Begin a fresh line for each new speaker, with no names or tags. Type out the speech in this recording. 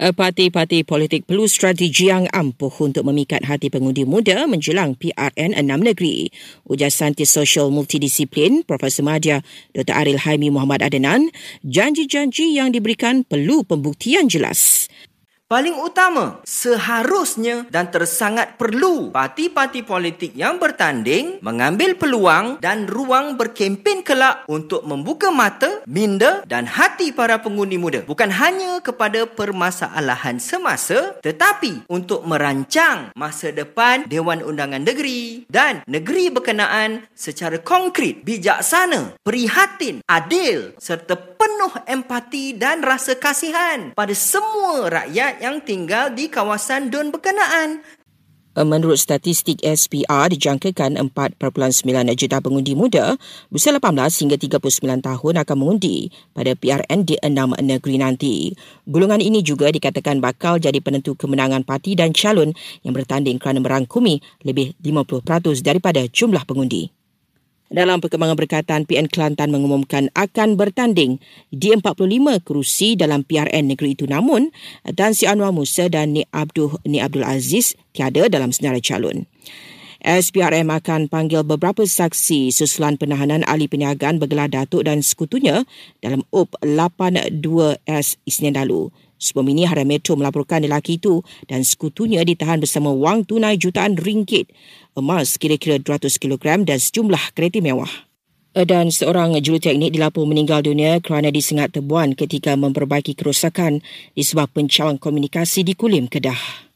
Eh, parti-parti politik perlu strategi yang ampuh untuk memikat hati pengundi muda menjelang PRN enam negeri. Ujar Saintis Sosial Multidisiplin Profesor Madya Dr. Aril Haimi Muhammad Adenan, janji-janji yang diberikan perlu pembuktian jelas.
Paling utama, seharusnya dan tersangat perlu parti-parti politik yang bertanding mengambil peluang dan ruang berkempen kelak untuk membuka mata, minda dan hati para pengundi muda. Bukan hanya kepada permasalahan semasa tetapi untuk merancang masa depan Dewan Undangan Negeri dan negeri berkenaan secara konkret, bijaksana, prihatin, adil serta penuh empati dan rasa kasihan pada semua rakyat yang tinggal di kawasan DUN berkenaan.
Eh, menurut statistik SPR, dijangkakan 4.9 juta pengundi muda berusia 18 hingga 39 tahun akan mengundi pada PRN di enam negeri nanti. Golongan ini juga dikatakan bakal jadi penentu kemenangan parti dan calon yang bertanding kerana merangkumi lebih 50% daripada jumlah pengundi. Dalam perkembangan berkaitan, PN Kelantan mengumumkan akan bertanding di 45 kerusi dalam PRN negeri itu namun Tan Si Anwar Musa dan Nik Abdul, Nik Abdul Aziz tiada dalam senarai calon. SPRM akan panggil beberapa saksi susulan penahanan ahli perniagaan bergelar Datuk dan sekutunya dalam UP 82S Isnin lalu. Sebelum ini, Harian Metro melaporkan lelaki itu dan sekutunya ditahan bersama wang tunai jutaan ringgit, emas kira-kira 200 kg dan sejumlah kereta mewah. Dan seorang juruteknik dilapor meninggal dunia kerana disengat tebuan ketika memperbaiki kerosakan di sebab pencawang komunikasi di Kulim, Kedah.